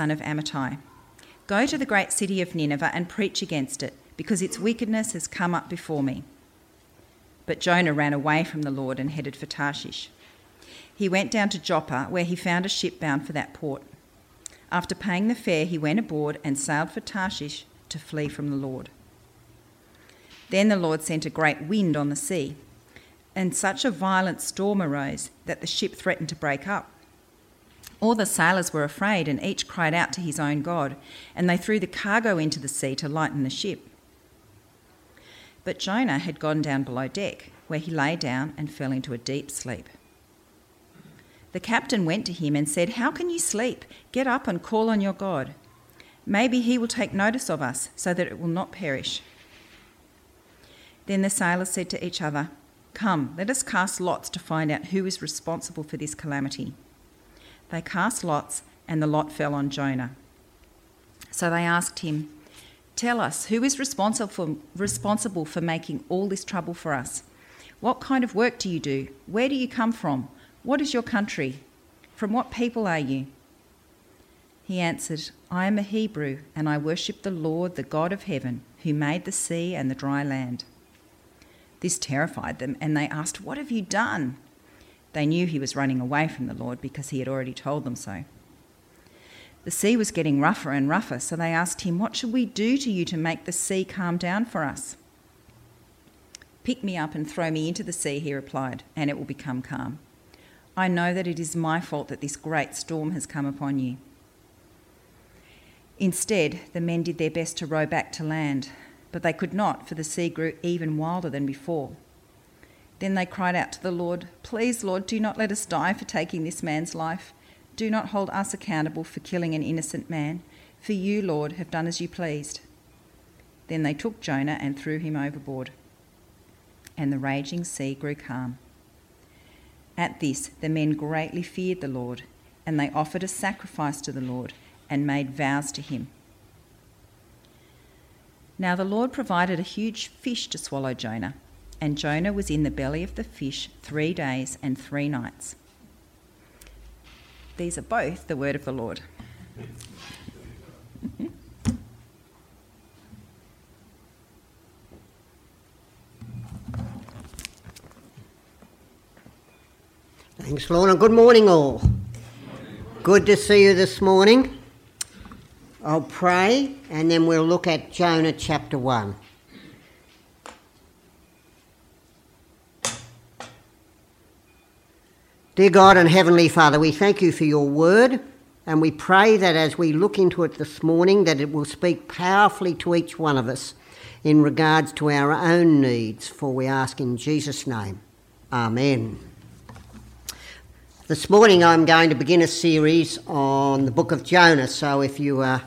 son of Amittai. Go to the great city of Nineveh and preach against it, because its wickedness has come up before me. But Jonah ran away from the Lord and headed for Tarshish. He went down to Joppa, where he found a ship bound for that port. After paying the fare, he went aboard and sailed for Tarshish to flee from the Lord. Then the Lord sent a great wind on the sea, and such a violent storm arose that the ship threatened to break up. All the sailors were afraid, and each cried out to his own God, and they threw the cargo into the sea to lighten the ship. But Jonah had gone down below deck, where he lay down and fell into a deep sleep. The captain went to him and said, How can you sleep? Get up and call on your God. Maybe he will take notice of us, so that it will not perish. Then the sailors said to each other, Come, let us cast lots to find out who is responsible for this calamity. They cast lots, and the lot fell on Jonah. So they asked him, Tell us, who is responsible for, responsible for making all this trouble for us? What kind of work do you do? Where do you come from? What is your country? From what people are you? He answered, I am a Hebrew, and I worship the Lord, the God of heaven, who made the sea and the dry land. This terrified them, and they asked, What have you done? They knew he was running away from the Lord because he had already told them so. The sea was getting rougher and rougher, so they asked him, What should we do to you to make the sea calm down for us? Pick me up and throw me into the sea, he replied, and it will become calm. I know that it is my fault that this great storm has come upon you. Instead, the men did their best to row back to land, but they could not, for the sea grew even wilder than before. Then they cried out to the Lord, Please, Lord, do not let us die for taking this man's life. Do not hold us accountable for killing an innocent man, for you, Lord, have done as you pleased. Then they took Jonah and threw him overboard, and the raging sea grew calm. At this, the men greatly feared the Lord, and they offered a sacrifice to the Lord and made vows to him. Now the Lord provided a huge fish to swallow Jonah and Jonah was in the belly of the fish three days and three nights. These are both the word of the Lord. Thanks, Lorna. Good morning, all. Good to see you this morning. I'll pray and then we'll look at Jonah chapter 1. Dear God and Heavenly Father, we thank you for your word and we pray that as we look into it this morning that it will speak powerfully to each one of us in regards to our own needs, for we ask in Jesus' name. Amen. This morning I'm going to begin a series on the book of Jonah, so if you uh,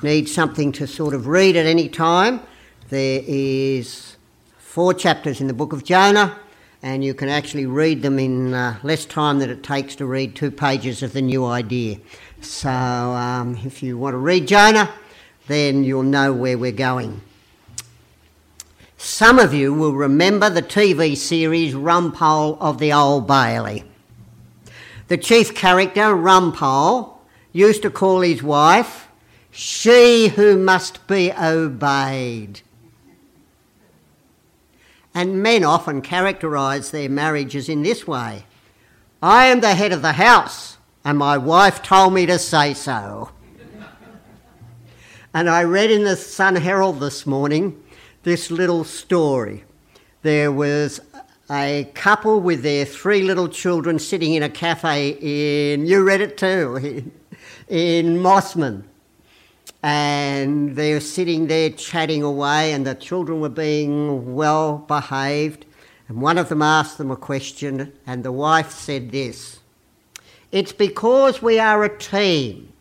need something to sort of read at any time, there is four chapters in the book of Jonah and you can actually read them in uh, less time than it takes to read two pages of the new idea. So um, if you want to read Jonah, then you'll know where we're going. Some of you will remember the TV series Rumpole of the Old Bailey. The chief character, Rumpole, used to call his wife, she who must be obeyed. And men often characterise their marriages in this way I am the head of the house, and my wife told me to say so. and I read in the Sun Herald this morning this little story. There was a couple with their three little children sitting in a cafe in, you read it too, in Mosman and they were sitting there chatting away, and the children were being well behaved. And one of them asked them a question, and the wife said this It's because we are a team.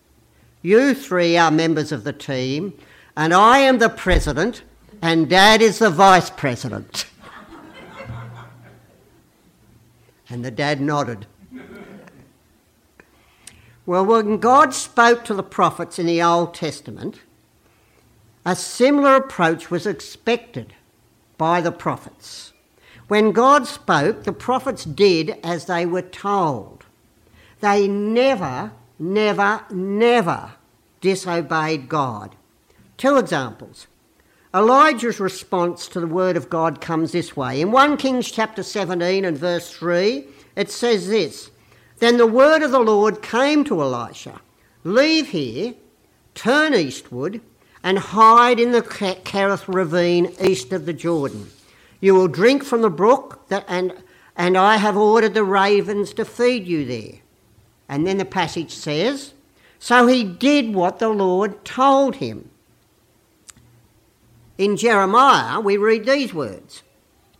You three are members of the team, and I am the president, and dad is the vice president. and the dad nodded. Well, when God spoke to the prophets in the Old Testament, a similar approach was expected by the prophets. When God spoke, the prophets did as they were told. They never, never, never disobeyed God. Two examples. Elijah's response to the word of God comes this way. In 1 Kings chapter 17 and verse 3, it says this Then the word of the Lord came to Elisha Leave here, turn eastward, and hide in the Kerith ravine east of the Jordan. You will drink from the brook, that, and, and I have ordered the ravens to feed you there. And then the passage says, So he did what the Lord told him. In Jeremiah, we read these words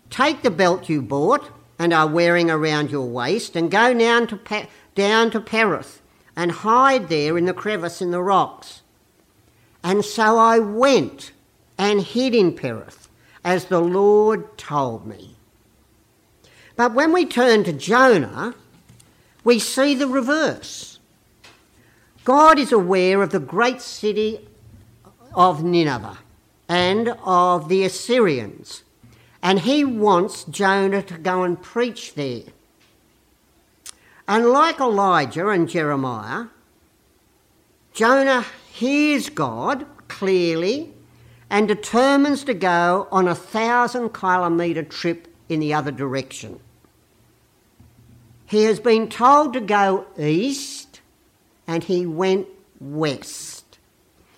Take the belt you bought and are wearing around your waist, and go down to, pa- down to Perath, and hide there in the crevice in the rocks. And so I went and hid in Perath, as the Lord told me. But when we turn to Jonah, we see the reverse. God is aware of the great city of Nineveh and of the Assyrians. And he wants Jonah to go and preach there. And like Elijah and Jeremiah, Jonah hears God clearly and determines to go on a thousand kilometre trip in the other direction. He has been told to go east and he went west.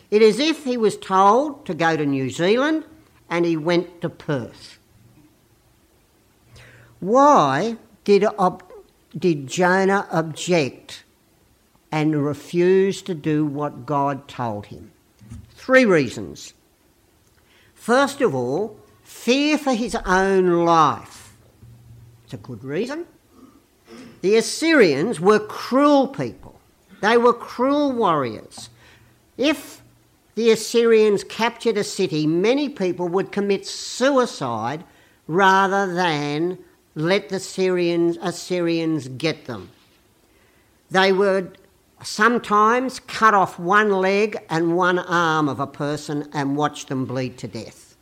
It is as if he was told to go to New Zealand and he went to Perth. Why did, ob- did Jonah object and refuse to do what God told him? Three reasons. First of all, fear for his own life. It's a good reason. The Assyrians were cruel people, they were cruel warriors. If the Assyrians captured a city, many people would commit suicide rather than let the Syrians, Assyrians get them. They would sometimes cut off one leg and one arm of a person and watch them bleed to death.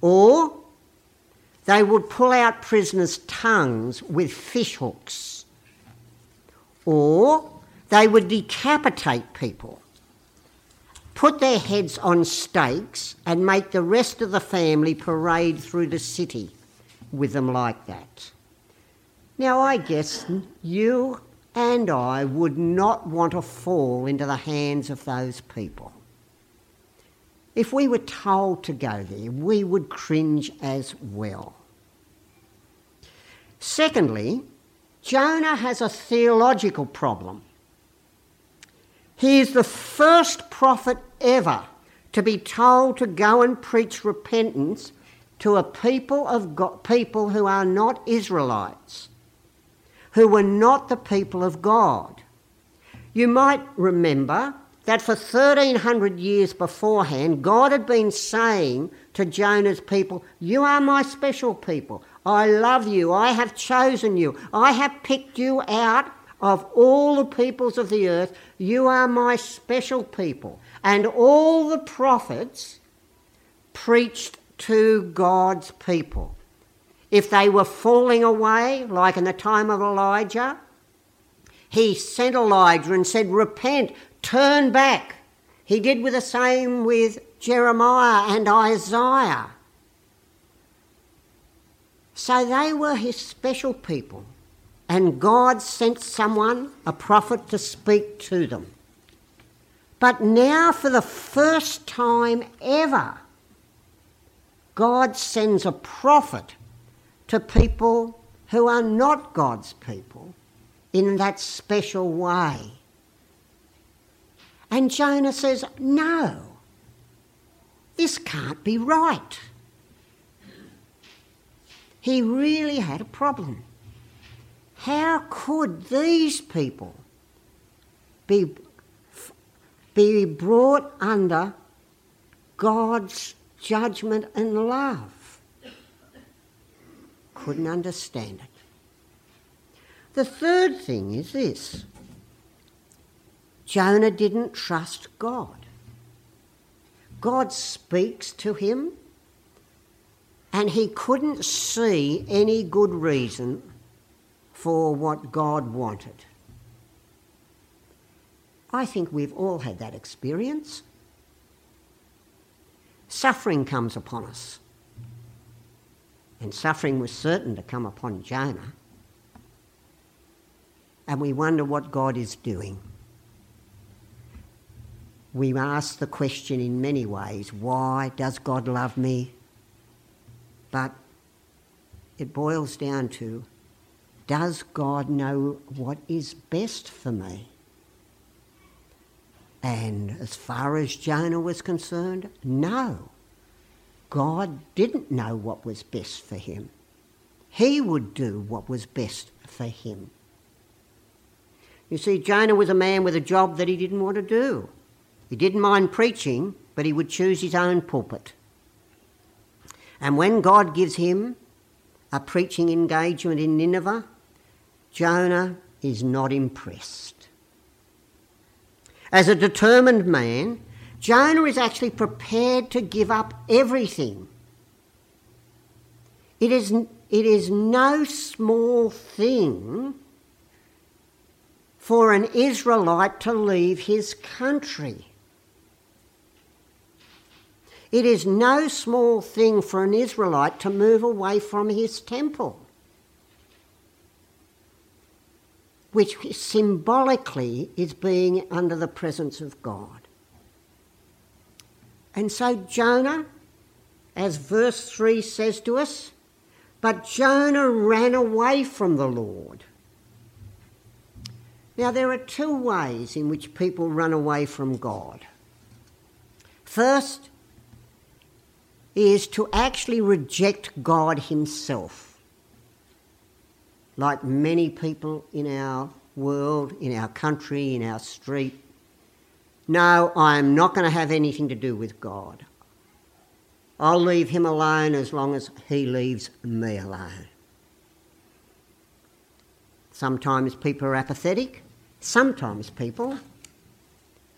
Or they would pull out prisoners' tongues with fish hooks. Or they would decapitate people put their heads on stakes and make the rest of the family parade through the city with them like that. Now, I guess you and I would not want to fall into the hands of those people. If we were told to go there, we would cringe as well. Secondly, Jonah has a theological problem. He is the first prophet ever to be told to go and preach repentance to a people of God, people who are not Israelites, who were not the people of God. You might remember that for 1300 years beforehand, God had been saying to Jonah's people, You are my special people. I love you. I have chosen you. I have picked you out of all the peoples of the earth, you are my special people. And all the prophets preached to God's people. If they were falling away, like in the time of Elijah, he sent Elijah and said, Repent, turn back. He did with the same with Jeremiah and Isaiah. So they were his special people and God sent someone, a prophet, to speak to them. But now, for the first time ever, God sends a prophet to people who are not God's people in that special way. And Jonah says, No, this can't be right. He really had a problem. How could these people be, be brought under God's judgment and love? Couldn't understand it. The third thing is this Jonah didn't trust God. God speaks to him, and he couldn't see any good reason for what God wanted. I think we've all had that experience. Suffering comes upon us. And suffering was certain to come upon Jonah. And we wonder what God is doing. We ask the question in many ways why does God love me? But it boils down to does God know what is best for me? And as far as Jonah was concerned, no. God didn't know what was best for him. He would do what was best for him. You see, Jonah was a man with a job that he didn't want to do. He didn't mind preaching, but he would choose his own pulpit. And when God gives him a preaching engagement in Nineveh, Jonah is not impressed. As a determined man, Jonah is actually prepared to give up everything. It is, it is no small thing for an Israelite to leave his country. It is no small thing for an Israelite to move away from his temple. Which symbolically is being under the presence of God. And so Jonah, as verse 3 says to us, but Jonah ran away from the Lord. Now, there are two ways in which people run away from God. First is to actually reject God Himself like many people in our world, in our country, in our street. No, I'm not going to have anything to do with God. I'll leave him alone as long as he leaves me alone. Sometimes people are apathetic, sometimes people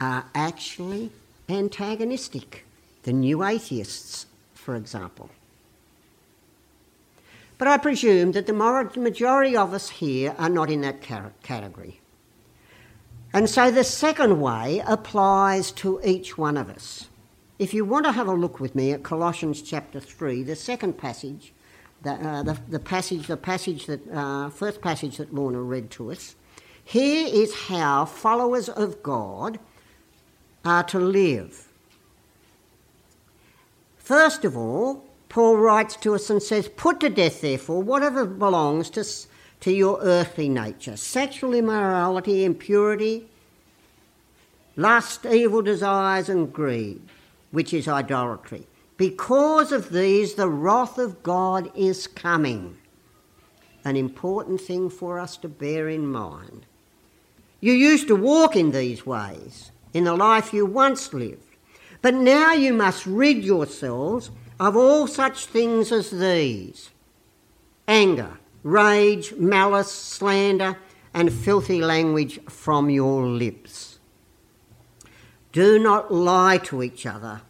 are actually antagonistic. The new atheists, for example. But I presume that the majority of us here are not in that category. And so the second way applies to each one of us. If you want to have a look with me at Colossians chapter 3, the second passage, the, uh, the, the, passage, the passage that, uh, first passage that Lorna read to us, here is how followers of God are to live. First of all, Paul writes to us and says, Put to death, therefore, whatever belongs to, to your earthly nature sexual immorality, impurity, lust, evil desires, and greed, which is idolatry. Because of these, the wrath of God is coming. An important thing for us to bear in mind. You used to walk in these ways in the life you once lived, but now you must rid yourselves of all such things as these anger, rage, malice, slander, and filthy language from your lips. Do not lie to each other,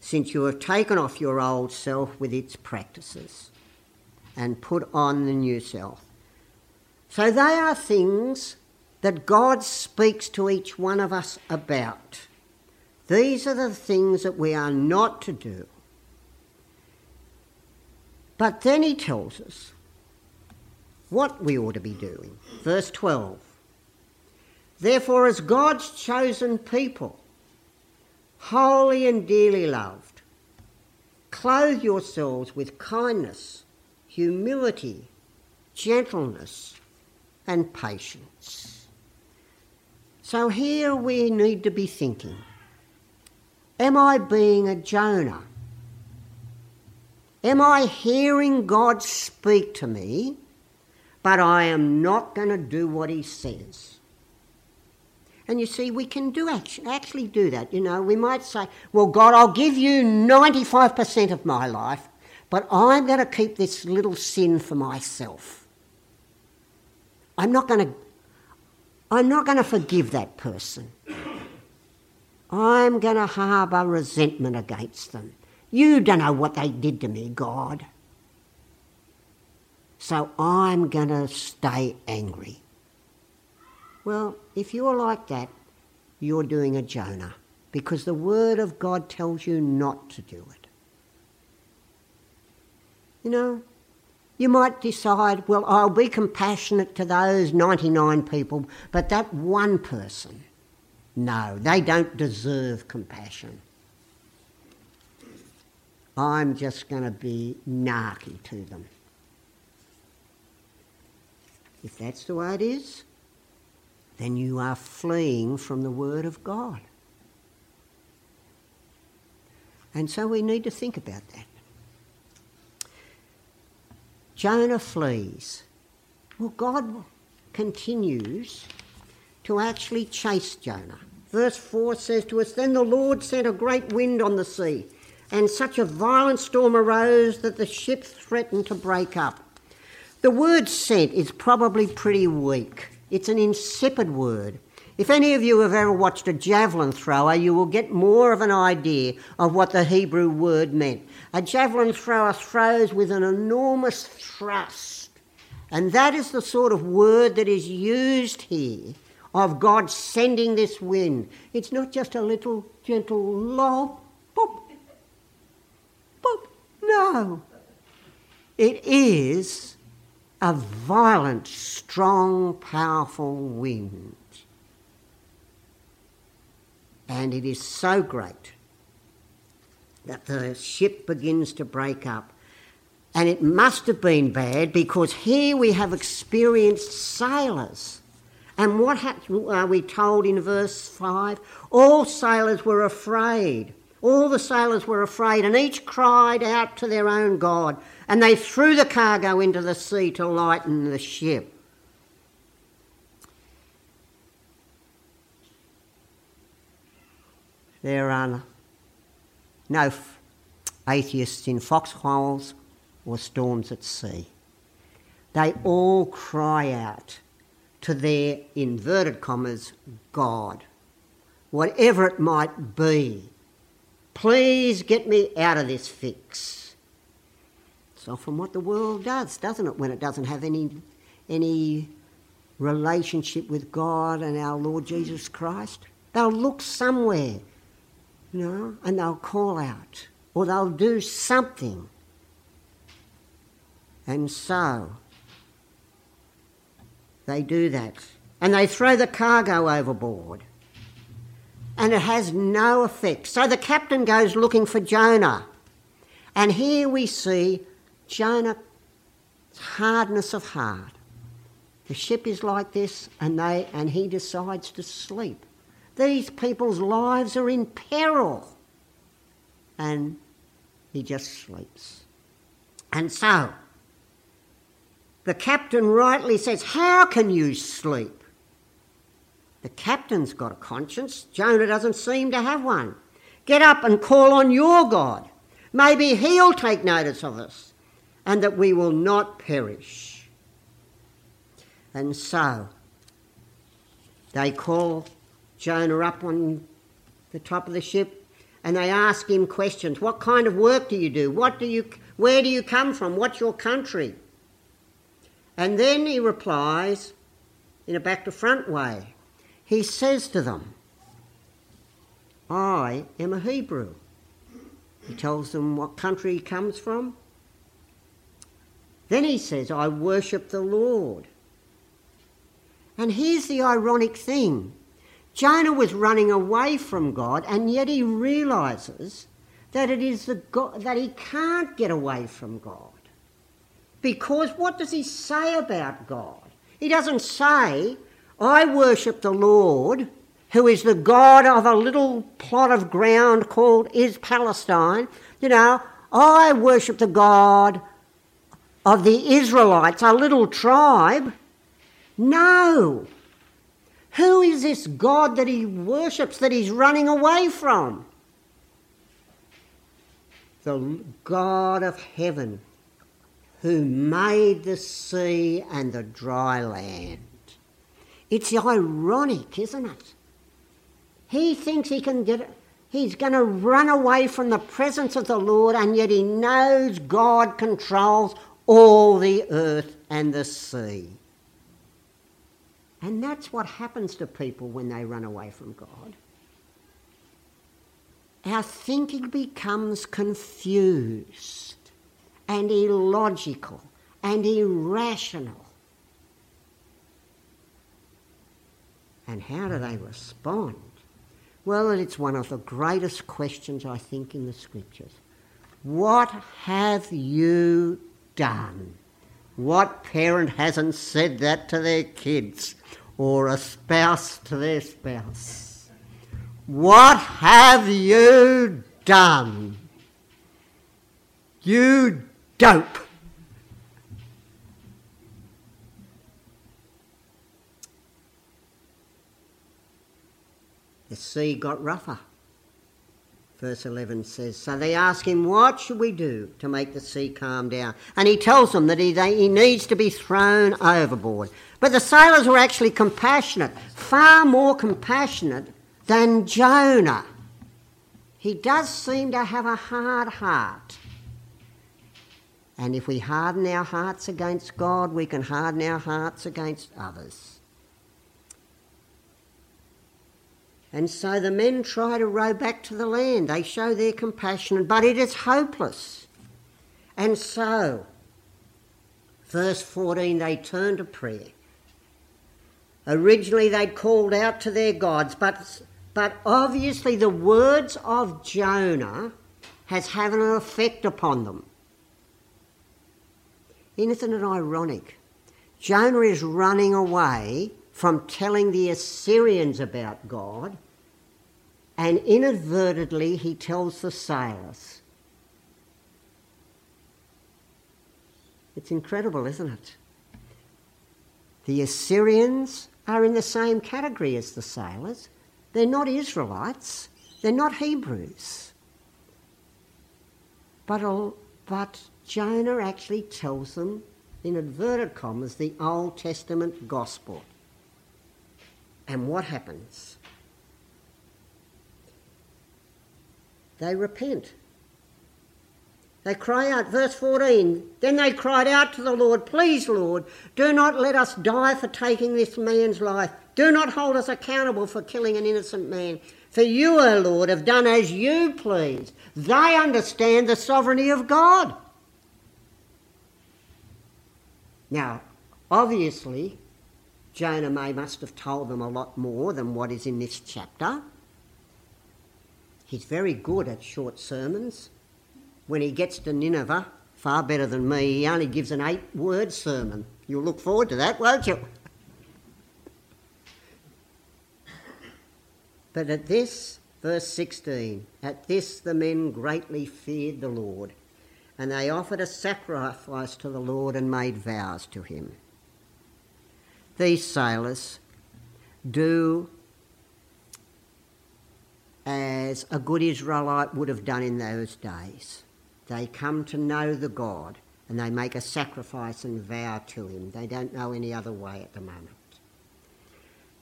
since you have taken off your old self with its practices and put on the new self. So they are things that God speaks to each one of us about. These are the things that we are not to do. But then he tells us what we ought to be doing. Verse 12 Therefore, as God's chosen people, holy and dearly loved, clothe yourselves with kindness, humility, gentleness, and patience. So here we need to be thinking Am I being a Jonah? Am I hearing God speak to me, but I am not going to do what He says? And you see, we can do actually do that. You know, we might say, "Well, God, I'll give you ninety-five percent of my life, but I'm going to keep this little sin for myself. I'm not going to. I'm not going to forgive that person. I'm going to harbour resentment against them." You don't know what they did to me, God. So I'm going to stay angry. Well, if you're like that, you're doing a Jonah because the Word of God tells you not to do it. You know, you might decide, well, I'll be compassionate to those 99 people, but that one person, no, they don't deserve compassion. I'm just going to be narky to them. If that's the way it is, then you are fleeing from the Word of God. And so we need to think about that. Jonah flees. Well, God continues to actually chase Jonah. Verse 4 says to us Then the Lord sent a great wind on the sea, and such a violent storm arose that the ship threatened to break up. The word sent is probably pretty weak. It's an insipid word. If any of you have ever watched a javelin thrower, you will get more of an idea of what the Hebrew word meant. A javelin thrower throws with an enormous thrust. And that is the sort of word that is used here of God sending this wind. It's not just a little gentle lob, boop. No. It is a violent, strong, powerful wind. And it is so great that the ship begins to break up. And it must have been bad because here we have experienced sailors. And what are we told in verse 5? All sailors were afraid. All the sailors were afraid, and each cried out to their own God and they threw the cargo into the sea to lighten the ship. There are no atheists in foxholes or storms at sea. They all cry out to their inverted commas God, whatever it might be. Please get me out of this fix. It's often what the world does, doesn't it, when it doesn't have any, any relationship with God and our Lord Jesus Christ? They'll look somewhere, you know, and they'll call out, or they'll do something. And so, they do that. And they throw the cargo overboard. And it has no effect. So the captain goes looking for Jonah. And here we see Jonah's hardness of heart. The ship is like this, and they and he decides to sleep. These people's lives are in peril, and he just sleeps. And so, the captain rightly says, "How can you sleep?" The captain's got a conscience. Jonah doesn't seem to have one. Get up and call on your God. Maybe he'll take notice of us and that we will not perish. And so they call Jonah up on the top of the ship and they ask him questions. What kind of work do you do? What do you where do you come from? What's your country? And then he replies in a back to front way. He says to them, I am a Hebrew. He tells them what country he comes from, then he says, I worship the Lord. And here's the ironic thing Jonah was running away from God, and yet he realizes that it is the God, that he can't get away from God. Because what does he say about God? He doesn't say, I worship the Lord, who is the God of a little plot of ground called is Palestine. You know, I worship the God of the Israelites, a little tribe. No. Who is this God that he worships that he's running away from? The God of heaven who made the sea and the dry land. It's ironic, isn't it? He thinks he can get he's going to run away from the presence of the Lord and yet he knows God controls all the earth and the sea. And that's what happens to people when they run away from God. Our thinking becomes confused and illogical and irrational. And how do they respond? Well, it's one of the greatest questions, I think, in the scriptures. What have you done? What parent hasn't said that to their kids or a spouse to their spouse? What have you done? You dope. The sea got rougher. Verse 11 says, So they ask him, What should we do to make the sea calm down? And he tells them that he, they, he needs to be thrown overboard. But the sailors were actually compassionate, far more compassionate than Jonah. He does seem to have a hard heart. And if we harden our hearts against God, we can harden our hearts against others. And so the men try to row back to the land. They show their compassion, but it is hopeless. And so, verse 14, they turn to prayer. Originally, they'd called out to their gods, but, but obviously, the words of Jonah has had an effect upon them. Isn't it ironic? Jonah is running away from telling the Assyrians about God, and inadvertently he tells the sailors. It's incredible, isn't it? The Assyrians are in the same category as the sailors. They're not Israelites, they're not Hebrews. But, but Jonah actually tells them, in inverted commas, the Old Testament gospel. And what happens? They repent. They cry out, verse 14, then they cried out to the Lord, Please, Lord, do not let us die for taking this man's life. Do not hold us accountable for killing an innocent man. For you, O Lord, have done as you please. They understand the sovereignty of God. Now, obviously, Jonah May must have told them a lot more than what is in this chapter. He's very good at short sermons. When he gets to Nineveh, far better than me, he only gives an eight word sermon. You'll look forward to that, won't you? But at this, verse 16, at this the men greatly feared the Lord, and they offered a sacrifice to the Lord and made vows to him. These sailors do as a good Israelite would have done in those days. They come to know the God and they make a sacrifice and vow to Him. They don't know any other way at the moment.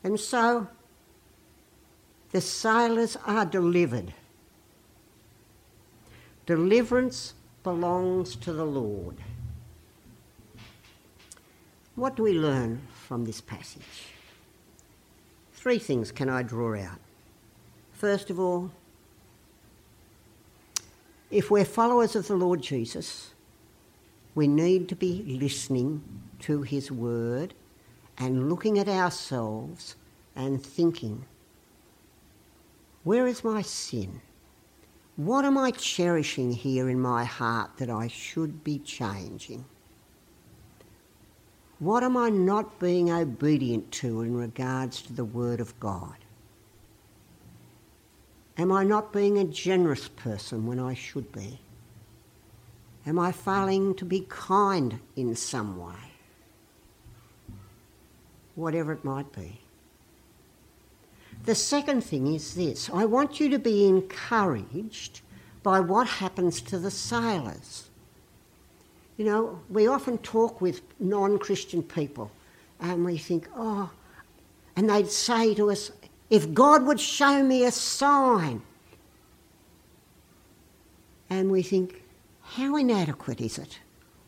And so the sailors are delivered. Deliverance belongs to the Lord. What do we learn from this passage? Three things can I draw out. First of all, if we're followers of the Lord Jesus, we need to be listening to his word and looking at ourselves and thinking, where is my sin? What am I cherishing here in my heart that I should be changing? What am I not being obedient to in regards to the Word of God? Am I not being a generous person when I should be? Am I failing to be kind in some way? Whatever it might be. The second thing is this I want you to be encouraged by what happens to the sailors. You know, we often talk with non Christian people and we think, oh, and they'd say to us, if God would show me a sign. And we think, how inadequate is it?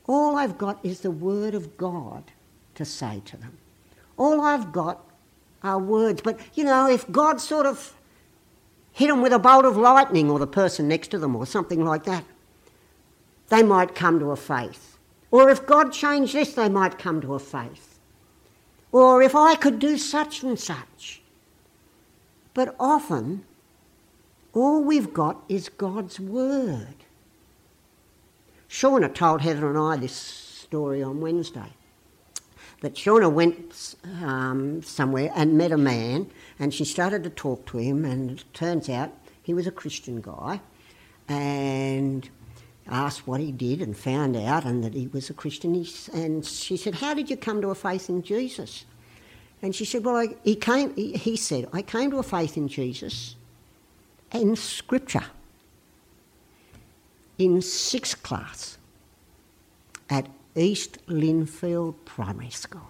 All I've got is the Word of God to say to them. All I've got are words. But, you know, if God sort of hit them with a bolt of lightning or the person next to them or something like that, they might come to a faith. Or if God changed this, they might come to a faith. Or if I could do such and such. But often, all we've got is God's word. Shauna told Heather and I this story on Wednesday. That Shauna went um, somewhere and met a man, and she started to talk to him, and it turns out he was a Christian guy, and asked what he did and found out and that he was a Christian. and she said, "How did you come to a faith in Jesus?" And she said, "Well, I, he came. He, he said, I came to a faith in Jesus in Scripture in sixth class at East Lindfield Primary School.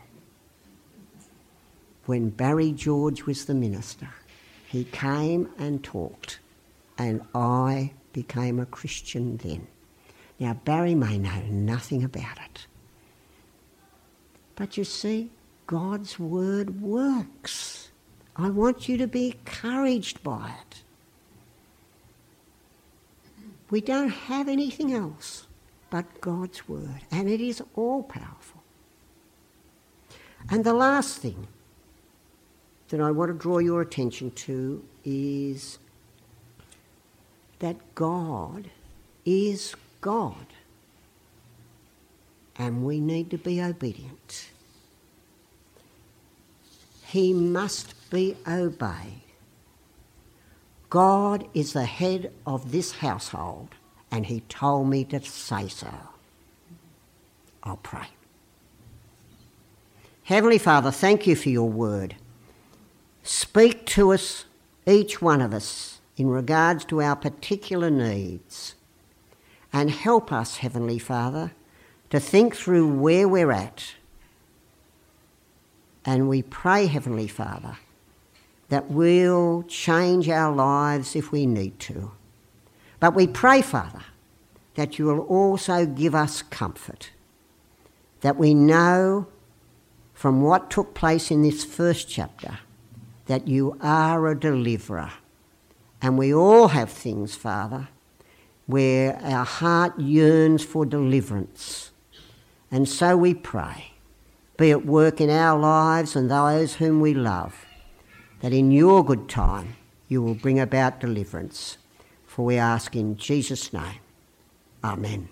When Barry George was the minister, he came and talked, and I became a Christian then. Now, Barry may know nothing about it. But you see, God's word works. I want you to be encouraged by it. We don't have anything else but God's word, and it is all powerful. And the last thing that I want to draw your attention to is that God is God, and we need to be obedient. He must be obeyed. God is the head of this household, and He told me to say so. I'll pray. Heavenly Father, thank you for your word. Speak to us, each one of us, in regards to our particular needs. And help us, Heavenly Father, to think through where we're at. And we pray, Heavenly Father, that we'll change our lives if we need to. But we pray, Father, that you will also give us comfort, that we know from what took place in this first chapter that you are a deliverer. And we all have things, Father, where our heart yearns for deliverance. And so we pray, be at work in our lives and those whom we love, that in your good time you will bring about deliverance. For we ask in Jesus' name. Amen.